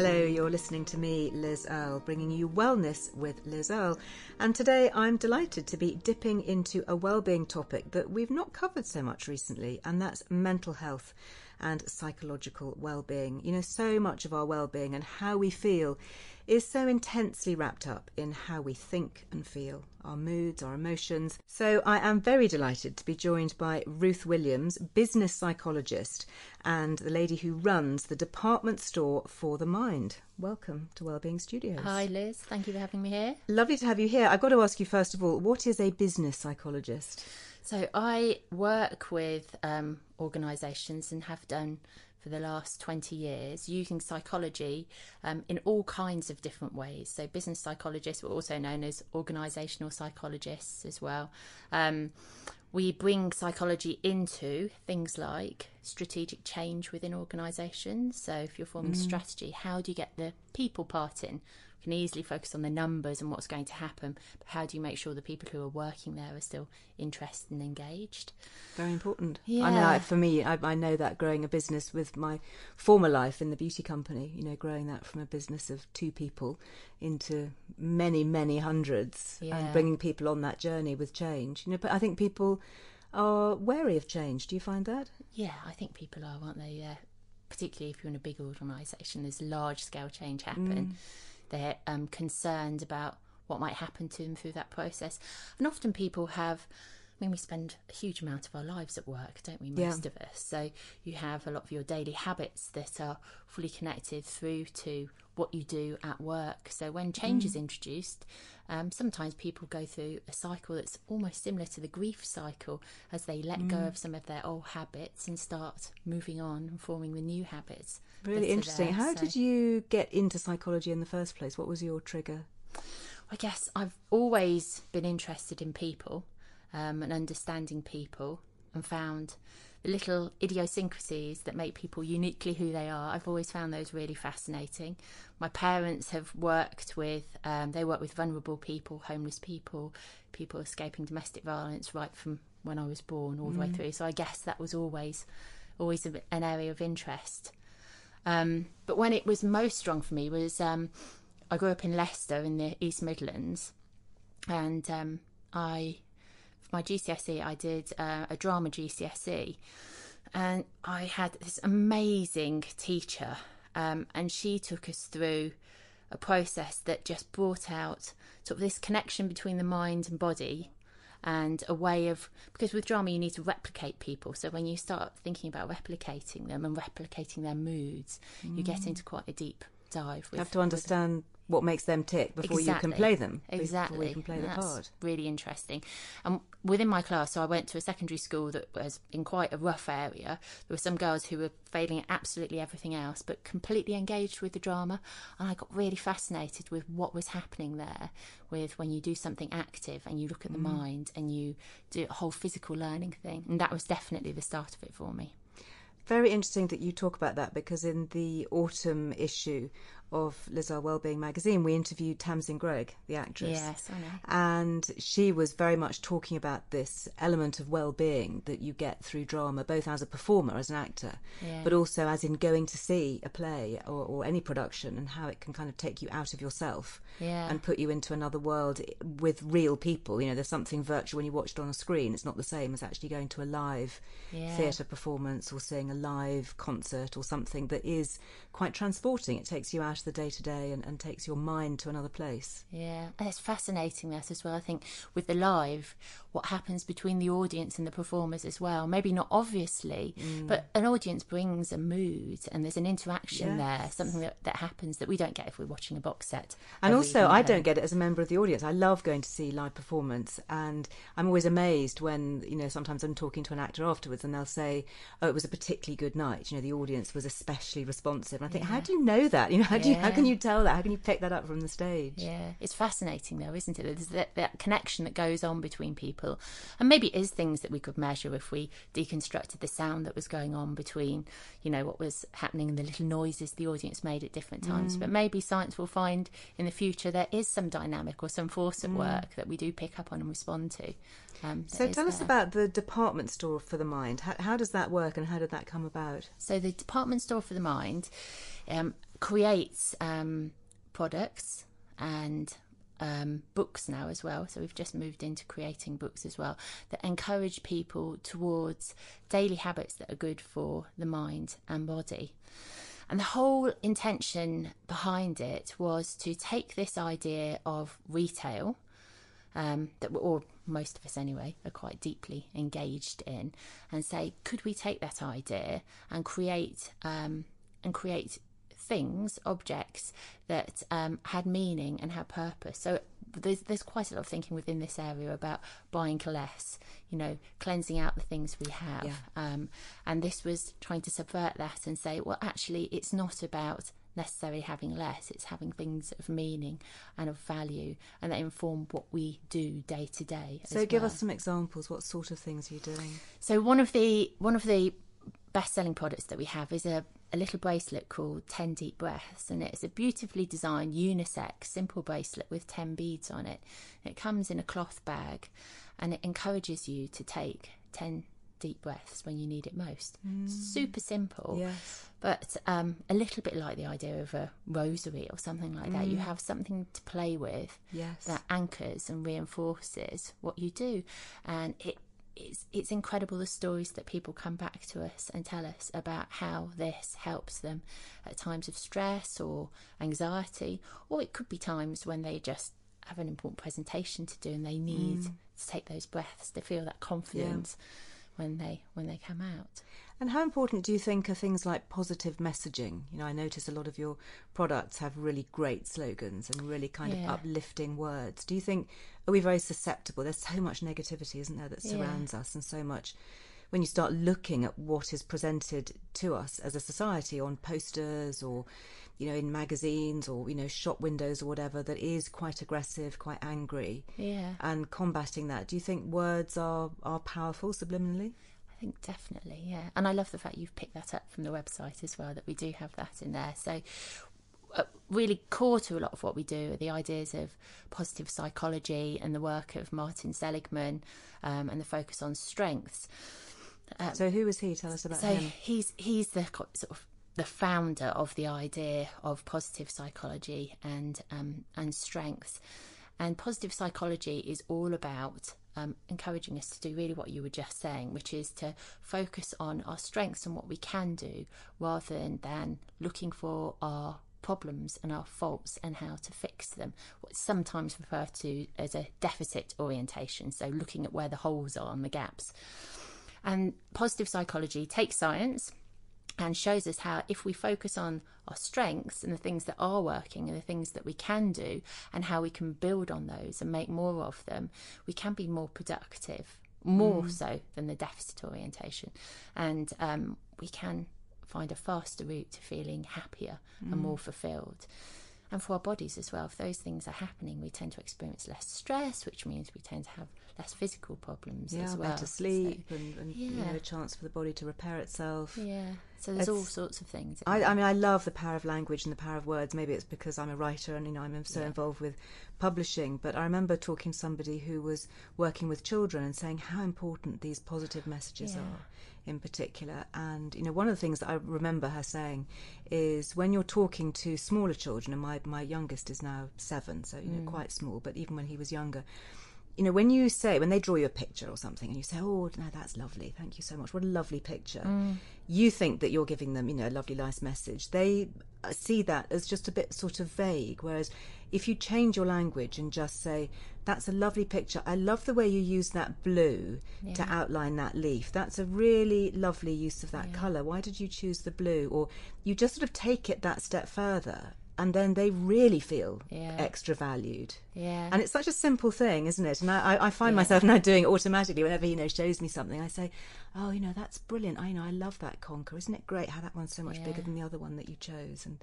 Hello, you're listening to me, Liz Earle, bringing you Wellness with Liz Earle. And today I'm delighted to be dipping into a well-being topic that we've not covered so much recently, and that's mental health and psychological well-being. You know, so much of our well-being and how we feel is so intensely wrapped up in how we think and feel, our moods, our emotions. So I am very delighted to be joined by Ruth Williams, business psychologist, and the lady who runs the department store for the mind. Welcome to Wellbeing Studios. Hi, Liz. Thank you for having me here. Lovely to have you here. I've got to ask you first of all, what is a business psychologist? So, I work with um, organisations and have done for the last 20 years using psychology um, in all kinds of different ways. So, business psychologists were also known as organisational psychologists as well. Um, we bring psychology into things like strategic change within organisations. So, if you're forming Mm. strategy, how do you get the people part in? Can easily focus on the numbers and what's going to happen, but how do you make sure the people who are working there are still interested and engaged? Very important. I Yeah. know I- for me, I, I know that growing a business with my former life in the beauty company, you know, growing that from a business of two people into many, many hundreds Yeah. and bringing people on that journey with change. You know, but I think people are wary of change. Do you find that? Yeah, I think people are, aren't they? Yeah. Particularly if you're in a big organisation, there's large scale change happen. Mm. They're um, concerned about what might happen to them through that process. And often people have, mean, we spend a huge amount of our lives at work, don't we? Yeah. Most of us. So you have a lot of your daily habits that are fully connected through to what you do at work. So when change is introduced, um, sometimes people go through a cycle that's almost similar to the grief cycle as they let go of some of their old habits and start moving on and forming the new habits. Really interesting. there. How So- did you get into psychology in the first place? What was your trigger? I guess I've always been interested in people um, and understanding people and found the little idiosyncrasies that make people uniquely who they are. I've always found those really fascinating. My parents have worked with, um, they work with vulnerable people, homeless people, people escaping domestic violence right from when I was born all the way through. So I guess that was always, always a, an area of interest. Um, but when it was most strong for me was um, I grew up in Leicester in the East Midlands, and um, I for my GCSE I did uh, a drama GCSE, and I had this amazing teacher, um, and she took us through a process that just brought out sort of this connection between the mind and body and a way of because with drama you need to replicate people. So when you start thinking about replicating them and replicating their moods you get into quite a deep dive with, You have to understand what makes them tick before you can play them. Exactly. Before you can play the That's part. Really interesting. And within my class, so I went to a secondary school that was in quite a rough area. There were some girls who were failing at absolutely everything else, but completely engaged with the drama. And I got really fascinated with what was happening there. With when you do something active and you look at the Mm. mind and you do a whole physical learning thing, and that was definitely the start of it for me. Very interesting that you talk about that because in the autumn issue of Liz Earle Wellbeing magazine, we interviewed Tamsin Greig, the actress. Yes, I know. And she was very much talking about this element of well-being that you get through drama, both as a performer, as an actor, Yeah. but also as in going to see a play or, or any production, and how it can kind of take you out of yourself Yeah. and put you into another world with real people. You know, there's something virtual when you watch it on a screen. It's not the same as actually going to a live Yeah. theatre performance or seeing a live concert or something that is quite transporting. It takes you out of the day to day and takes your mind to another place. Yeah, and it's fascinating that as well. I think with the live, what happens between the audience and the performers as well. Maybe not obviously, Mm. but an audience brings a mood and there's an interaction there, something that, that happens that we don't get if we're watching a box set. And also, I don't get it as a member of the audience. I love going to see live performance, and I'm always amazed when you know sometimes I'm talking to an actor afterwards, and they'll say, "Oh, it was a particularly good night." You know, the audience was especially responsive. And I think, how do you know that? You know, how do you, how can you tell that? How can you pick that up from the stage? Yeah, it's fascinating though, isn't it? There's that, that connection that goes on between people, and maybe it is things that we could measure if we deconstructed the sound that was going on between, you know, what was happening and the little noises the audience made at different times. Mm. But maybe science will find in the future there is some dynamic or some force at work that we do pick up on and respond to. Um, Mm. So tell us about the department store for the mind. How, how does that work, and how did that come about? So the department store for the mind um, creates um, products and um, books now as well. So we've just moved into creating books as well that encourage people towards daily habits that are good for the mind and body. And the whole intention behind it was to take this idea of retail um, that we're all, most of us anyway, are quite deeply engaged in, and say, could we take that idea and create um, and create things, objects that um, had meaning and had purpose? So there's there's quite a lot of thinking within this area about buying less, you know, cleansing out the things we have, Yeah. um, and this was trying to subvert that and say, well, actually, it's not about necessarily having less it's having things of meaning and of value and that inform what we do day to day So give well. us some examples. What sort of things are you doing? so one of the one of the best selling products that we have is a, a little bracelet called 10 deep breaths and it's a beautifully designed unisex simple bracelet with 10 beads on it it comes in a cloth bag and it encourages you to take 10 deep breaths when you need it most super simple Yes. but um, a little bit like the idea of a rosary or something like that. You Mm. have something to play with Yes. that anchors and reinforces what you do, and it. It's, it's incredible the stories that people come back to us and tell us about how this helps them at times of stress or anxiety, or it could be times when they just have an important presentation to do and they need Mm. to take those breaths to feel that confidence when they when they come out. And how important do you think are things like positive messaging? You know, I notice a lot of your products have really great slogans and really kind Yeah. of uplifting words. Do you think are we very susceptible? There's so much negativity, isn't there, that Yeah. surrounds us, and so much when you start looking at what is presented to us as a society on posters or you know in magazines or you know shop windows or whatever that is quite aggressive quite angry Yeah. and combating that do you think words are are powerful subliminally I think definitely, yeah. And I love the fact you've picked that up from the website as well, that we do have that in there. So, really core to a lot of what we do are the ideas of positive psychology and the work of Martin Seligman um, and the focus on strengths. so who was he tell us about So him he's he's the sort of the founder of the idea of positive psychology and um, and strengths. And positive psychology is all about um, encouraging us to do really what you were just saying, which is to focus on our strengths and what we can do, rather than, than looking for our problems and our faults and how to fix them. What's sometimes referred to as a deficit orientation, so looking at where the holes are and the gaps. And positive psychology takes science and shows us how if we focus on our strengths and the things that are working and the things that we can do and how we can build on those and make more of them, we can be more productive, more so than the deficit orientation. And um, we can find a faster route to feeling happier and mm. more fulfilled. And for our bodies as well, if those things are happening, we tend to experience less stress, which means we tend to have less physical problems yeah, as well. better sleep so, and, and yeah. you know, a chance for the body to repair itself. Yeah, so there's it's, all sorts of things. I, I, mean, I love the power of language and the power of words. Maybe it's because I'm a writer and you know I'm so yeah. involved with publishing. But I remember talking to somebody who was working with children and saying how important these positive messages yeah. are in particular. And you know, one of the things that I remember her saying is when you're talking to smaller children, and my my youngest is now seven, so you know, mm. quite small, but even when he was younger you know, when you say, when they draw you a picture or something and you say, oh, no, that's lovely, thank you so much, what a lovely picture, mm. you think that you're giving them, you know, a lovely, nice message. They see that as just a bit sort of vague. Whereas if you change your language and just say, that's a lovely picture, I love the way you use that blue yeah. to outline that leaf, that's a really lovely use of that yeah. colour. Why did you choose the blue? Or you just sort of take it that step further and then they really feel yeah. extra valued. Yeah. And it's such a simple thing, isn't it? And I, I find yeah. myself now doing it automatically whenever you know shows me something. I say, "Oh, you know, that's brilliant. I know, I love that conker. Isn't it great how that one's so much yeah. bigger than the other one that you chose?" And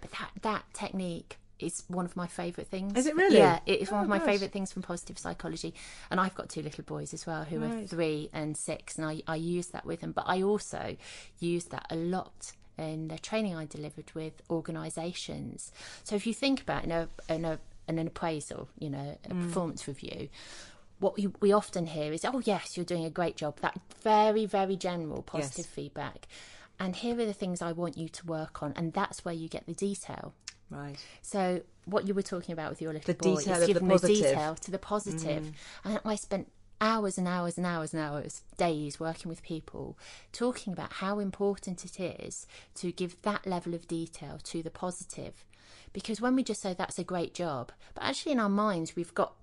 but that that technique is one of my favourite things. Is it really? Yeah, it's one oh, of my favourite things from positive psychology. And I've got two little boys as well who right. are three and six, and I, I use that with them. But I also use that a lot in the training I delivered with organisations. So if you think about in a, in a in an appraisal, you know, a mm. performance review, what we, we often hear is, "Oh yes, you're doing a great job." That very very general positive yes. feedback. And here are the things I want you to work on, and that's where you get the detail. Right. So what you were talking about with your little the boy is giving the, the, detail to the positive. Mm. And I spent hours and hours and hours and hours, days working with people, talking about how important it is to give that level of detail to the positive. Because when we just say that's a great job, but actually in our minds we've got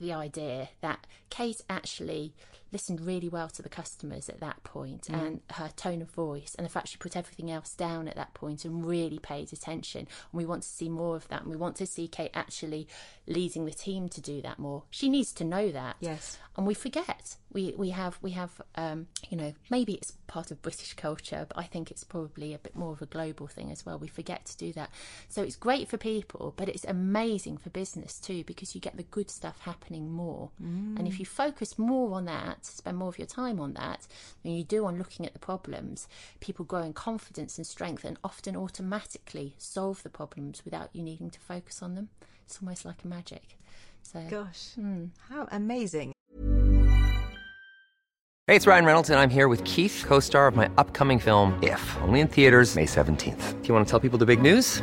the idea that Kate actually listened really well to the customers at that point mm. and her tone of voice and the fact she put everything else down at that point and really paid attention. And we want to see more of that. And we want to see Kate actually leading the team to do that more. She needs to know that. Yes. And we forget. We we have we have um, you know, maybe it's part of British culture, but I think it's probably a bit more of a global thing as well. We forget to do that. So it's great for people, but it's amazing for business too because you get the good stuff happening more. Mm. And if you focus more on that, spend more of your time on that than you do on looking at the problems, people grow in confidence and strength and often automatically solve the problems without you needing to focus on them. It's almost like a magic. So, gosh, mm. how amazing! Hey, it's Ryan Reynolds, and I'm here with Keith, co-star of my upcoming film If, only in theaters May 17th. Do you want to tell people the big news?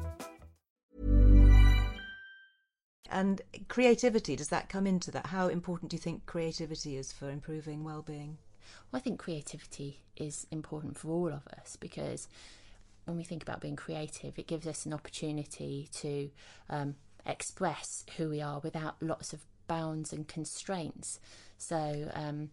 And creativity, does that come into that? How important do you think creativity is for improving well-being? Well, I think creativity is important for all of us because when we think about being creative, it gives us an opportunity to um, express who we are without lots of bounds and constraints. So um,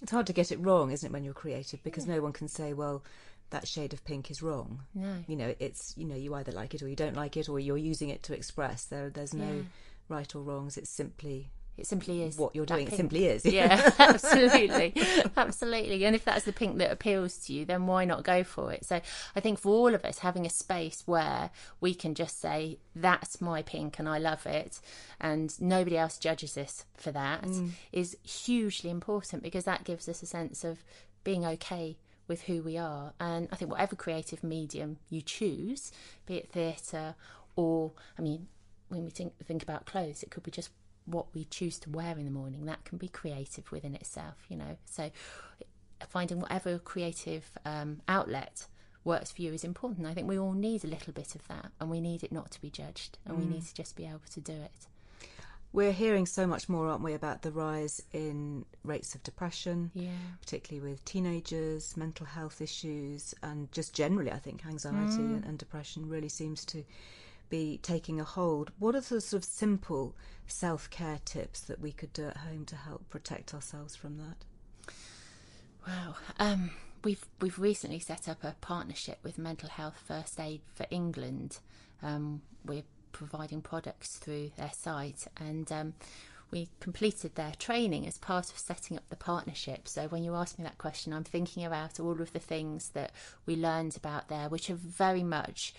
it's hard to get it wrong, isn't it, when you're creative? Because yeah. no one can say, well, that shade of pink is wrong. No. You know, it's you know, you either like it or you don't like it, or you're using it to express. There, there's no yeah. Right or wrongs. It's simply it simply is what you're doing. It simply is. Yeah, absolutely, absolutely. And if that's the pink that appeals to you, then why not go for it? So I think for all of us, having a space where we can just say that's my pink and I love it, and nobody else judges us for that, mm. is hugely important because that gives us a sense of being okay with who we are. And I think whatever creative medium you choose, be it theatre or, I mean, when we think think about clothes, it could be just what we choose to wear in the morning. That can be creative within itself, you know. So finding whatever creative um, outlet works for you is important. I think we all need a little bit of that, and we need it not to be judged, and mm. we need to just be able to do it. We're hearing so much more, aren't we, about the rise in rates of depression, yeah. particularly with teenagers, mental health issues, and just generally, I think anxiety mm. and, and depression really seems to be taking a hold. What are the sort of simple self care tips that we could do at home to help protect ourselves from that? Wow. Um, we've we've recently set up a partnership with Mental Health First Aid for England. Um, we're providing products through their site and um, we completed their training as part of setting up the partnership. So when you ask me that question, I'm thinking about all of the things that we learned about there, which are very much,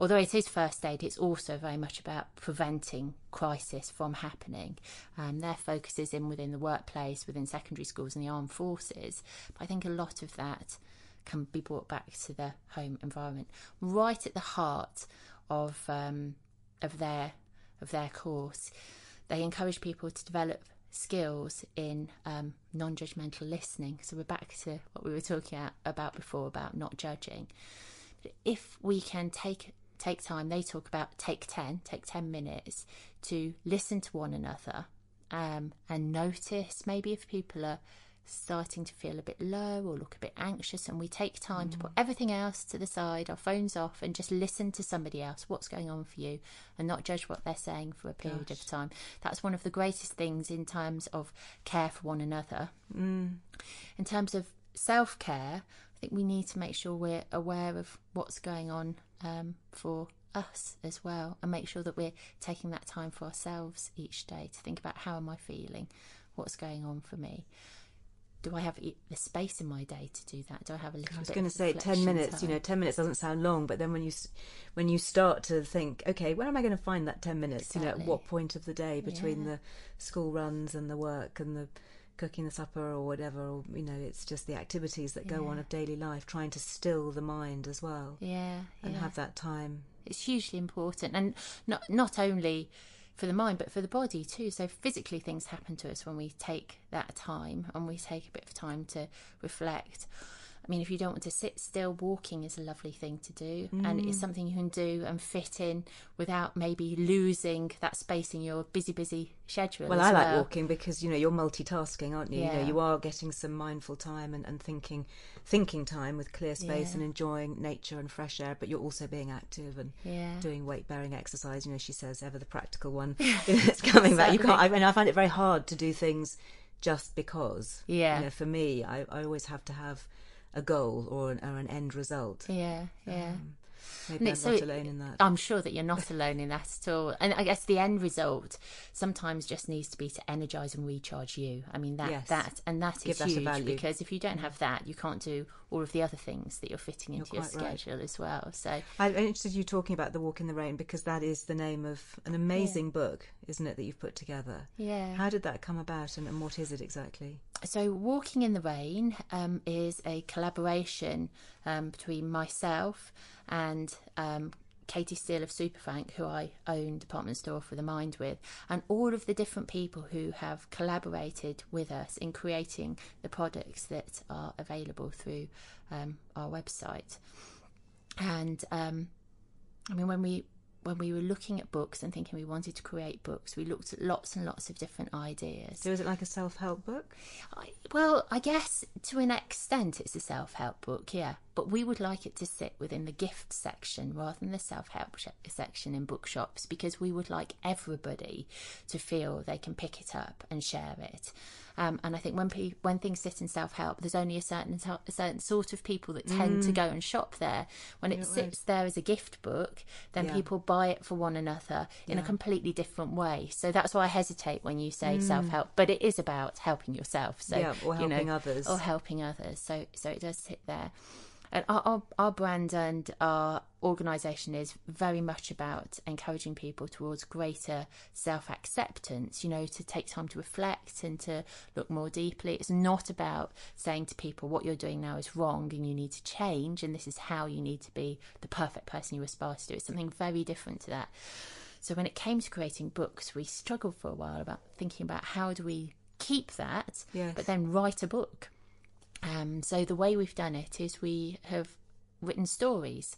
although it is first aid, it's also very much about preventing crisis from happening. Um, their focus is in within the workplace, within secondary schools and the armed forces. But I think a lot of that can be brought back to the home environment, right at the heart of um, of their of their course. They encourage people to develop skills in um, non-judgmental listening. So we're back to what we were talking about before about not judging. If we can take take time, they talk about take ten, take ten minutes to listen to one another um, and notice maybe if people are starting to feel a bit low or look a bit anxious, and we take time mm. to put everything else to the side, our phones off, and just listen to somebody else, what's going on for you, and not judge what they're saying for a period Gosh. of time. That's one of the greatest things in terms of care for one another. Mm. In terms of self care, I think we need to make sure we're aware of what's going on um, for us as well and make sure that we're taking that time for ourselves each day to think about how am I feeling, what's going on for me do I have the space in my day to do that? Do I have a little? Bit? I was going to say ten minutes. Time? You know, ten minutes doesn't sound long, but then when you when you start to think, okay, where am I going to find that ten minutes? Exactly. You know, at what point of the day between yeah. the school runs and the work and the cooking the supper or whatever, or you know, it's just the activities that go yeah. on of daily life, trying to still the mind as well. Yeah, and yeah. have that time. It's hugely important, and not not only for the mind, but for the body too. So physically, things happen to us when we take that time and we take a bit of time to reflect. I mean, if you don't want to sit still, walking is a lovely thing to do, mm. and it's mm. something you can do and fit in without maybe losing that space in your busy, busy schedule. Well, I well. like walking because you know you're multitasking, aren't you? Yeah. You know, you are getting some mindful time and, and thinking, thinking time with clear space yeah. and enjoying nature and fresh air, but you're also being active and yeah. doing weight bearing exercise. You know, she says ever the practical one. it's coming back. You can't. I mean, I find it very hard to do things just because. Yeah. You know, for me, I, I always have to have a goal or an, or an end result. Yeah, yeah. Um, Maybe I'm so not alone in that. I'm sure that you're not alone in that at all. And I guess the end result sometimes just needs to be to energize and recharge you. I mean that yes. that and that Give is that huge because if you don't have that, you can't do all of the other things that you're fitting into you're your schedule right. as well. So I'm interested you talking about the Walk in the Rain because that is the name of an amazing yeah. book, isn't it, that you've put together? Yeah. How did that come about, and, and what is it exactly? So Walking in the Rain um, is a collaboration um, between myself and um, Katie Steele of Superfrank, who I own department store for the mind with, and all of the different people who have collaborated with us in creating the products that are available through um, our website. And um, I mean, when we when we were looking at books and thinking we wanted to create books, we looked at lots and lots of different ideas. So is it like a self-help book? I, well, I guess to an extent it's a self help book, yeah. But we would like it to sit within the gift section rather than the self help sh- section in bookshops because we would like everybody to feel they can pick it up and share it. Um, and I think when pe- when things sit in self help, there's only a certain a certain sort of people that tend to Mm. go and shop there. When it Yeah, sits there as a gift book, then Yeah. people buy it for one another in a completely different way. So that's why I hesitate when you say Mm. self help, but it is about helping yourself. So Yeah, or you know, helping others. or helping others. So so it does sit there. And our, our, our brand and our organisation is very much about encouraging people towards greater self acceptance, you know, to take time to reflect and to look more deeply. It's not about saying to people what you're doing now is wrong and you need to change and this is how you need to be the perfect person you aspire to do. It's something very different to that. So when it came to creating books, we struggled for a while about thinking about how do we keep that, Yes. but then write a book. Um, so the way we've done it is we have written stories.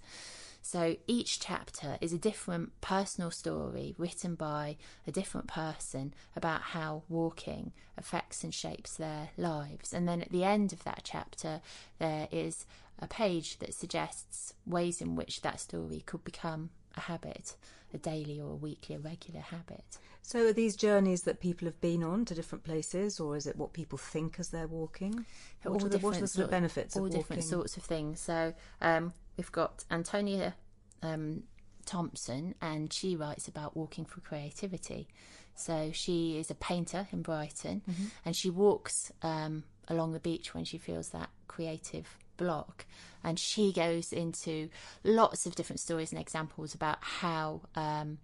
So each chapter is a different personal story written by a different person about how walking affects and shapes their lives. And then at the end of that chapter, there is a page that suggests ways in which that story could become a habit, a daily or a weekly, a regular habit. So are these journeys that people have been on to different places, or is it what people think as they're walking? all are the, what are the different sort of benefits all of different sorts of things. So um, we've got Antonia um, Thompson, and she writes about walking for creativity. So she is a painter in Brighton, Mm-hmm. and she walks um, along the beach when she feels that creative block. And she goes into lots of different stories and examples about how um,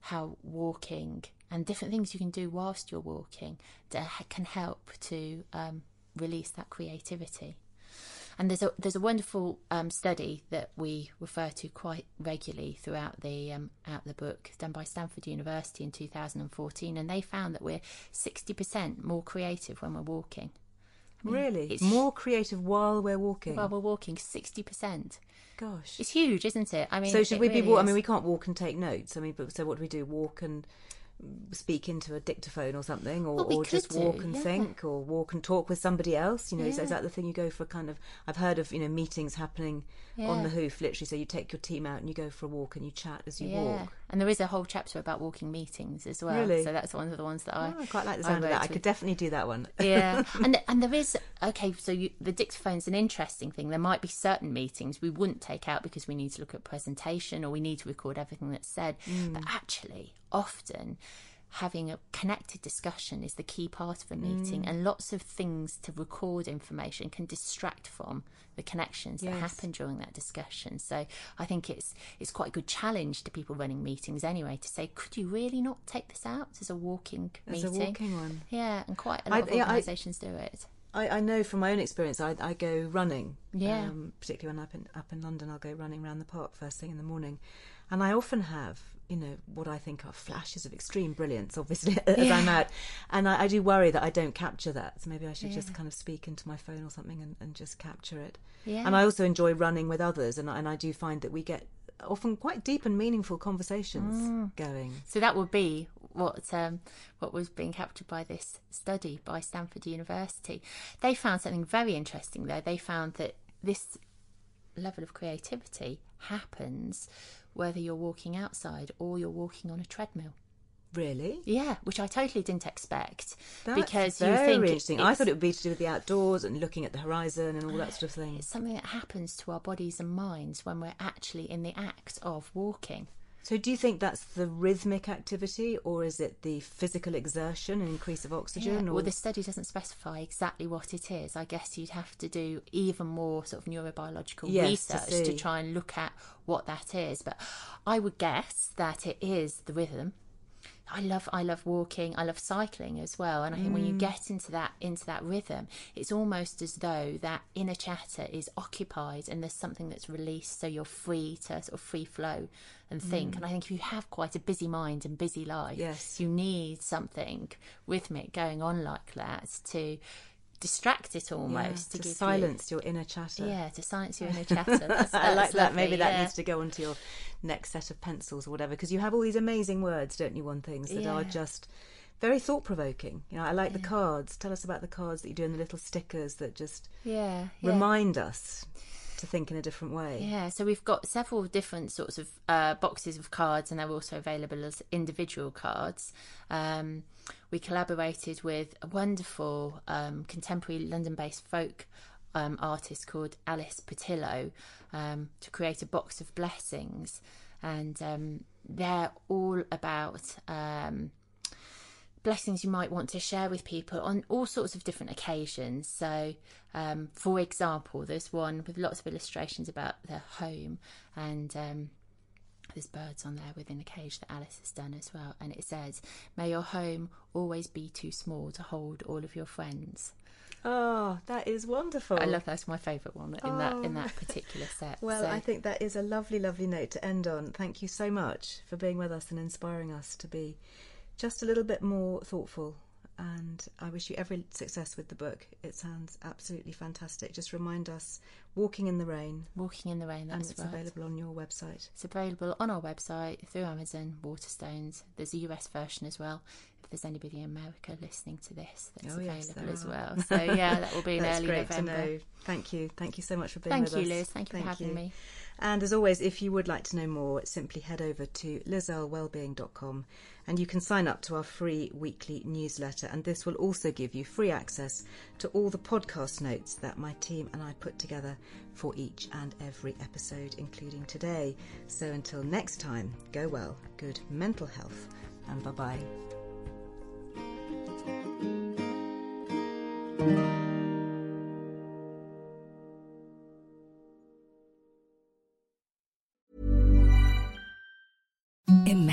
how walking and different things you can do whilst you're walking that can help to um, release that creativity. And there's a there's a wonderful um, study that we refer to quite regularly throughout the um, out the book, done by Stanford University in 2014, and they found that we're 60% more creative when we're walking. Really? it's More creative while we're walking? while we're walking, 60%. Gosh. It's huge, isn't it? I mean, so should we be? really Wa- I mean, we can't walk and take notes. I mean, but so what do we do? Walk and speak into a dictaphone or something, or, Well, we or just walk do, and yeah. think, or walk and talk with somebody else. You know, is, Yeah. is that the thing you go for? Kind of. I've heard of you know meetings happening on the hoof, literally. So you take your team out and you go for a walk and you chat as you yeah. walk. And there is a whole chapter about walking meetings as well. Really? So that's one of the ones that I, Oh, I quite like the I sound of that. wrote I could definitely do that one. yeah, and and there is okay. So you, the dictaphone's an interesting thing. There might be certain meetings we wouldn't take out because we need to look at presentation or we need to record everything that's said. But Mm. actually, often having a connected discussion is the key part of a meeting, Mm. and lots of things to record information can distract from the connections that happen during that discussion. So I think it's it's quite a good challenge to people running meetings anyway to say, could you really not take this out as a walking As a meeting? walking one. Yeah, and quite a lot of yeah, I- organisations do it. I, I know from my own experience. I, I go running. Yeah. Um, particularly when I'm up in, up in London, I'll go running around the park first thing in the morning, and I often have, you know, what I think are flashes of extreme brilliance. Obviously, as I'm out, and I, I do worry that I don't capture that. So maybe I should just kind of speak into my phone or something and, and just capture it. Yeah. And I also enjoy running with others, and I, and I do find that we get often quite deep and meaningful conversations Mm. going. So that would be what um, what was being captured by this study by Stanford University. They found something very interesting though. They found that this level of creativity happens whether you're walking outside or you're walking on a treadmill. Really? Yeah, which I totally didn't expect That's because very you think interesting. I thought it would be to do with the outdoors and looking at the horizon and all that sort of thing. it's something that happens to our bodies and minds when we're actually in the act of walking. So, do you think that's the rhythmic activity, or is it the physical exertion and increase of oxygen? Yeah, or well, the study doesn't specify exactly what it is. I guess you'd have to do even more sort of neurobiological Yes, research to, see. try and look at what that is. But I would guess that it is the rhythm. I love I love walking. I love cycling as well. And I think when you Mm. get into that into that rhythm, it's almost as though that inner chatter is occupied and there's something that's released, so you're free to sort of free flow and think. Mm. And I think if you have quite a busy mind and busy life, Yes. you need something rhythmic going on like that to distract it almost to, to, silence you, your inner chatter. Yeah, to silence your inner chatter. That's, I like that's that. lovely, Maybe that needs to go onto your next set of pencils or whatever, because you have all these amazing words, don't you, on things that are just very thought provoking. You know, I like the cards. Tell us about the cards that you do and the little stickers that just Yeah, yeah. remind us to think in a different way. Yeah, so we've got several different sorts of uh, boxes of cards, and they're also available as individual cards. Um, we collaborated with a wonderful um, contemporary London-based folk um, artist called Alice Pattullo um, to create a box of blessings, and um, they're all about. Um, blessings you might want to share with people on all sorts of different occasions. So, um, for example, there's one with lots of illustrations about their home, and um, there's birds on there within a cage that Alice has done as well. And it says, May your home always be too small to hold all of your friends. Oh, that is wonderful. I love that's my favourite one in that in that ah. particular set. Well, So- I think that is a lovely, lovely note to end on. Thank you so much for being with us and inspiring us to be just a little bit more thoughtful. And I wish you every success with the book. It sounds absolutely fantastic. Just remind us Walking in the Rain. Walking in the Rain, and it's right. available on your website. It's available on our website through Amazon, Waterstones. There's a US version as well. If there's anybody in America listening to this, that's Oh, available there as well. So yeah, that will be in early great November. to know. Thank you. Thank you so much for being Thank with you, us. Liz. Thank you for having me. And as always, if you would like to know more, simply head over to lizearlewellbeing.com and you can sign up to our free weekly newsletter. And this will also give you free access to all the podcast notes that my team and I put together for each and every episode, including today. So until next time, go well, good mental health, and bye bye.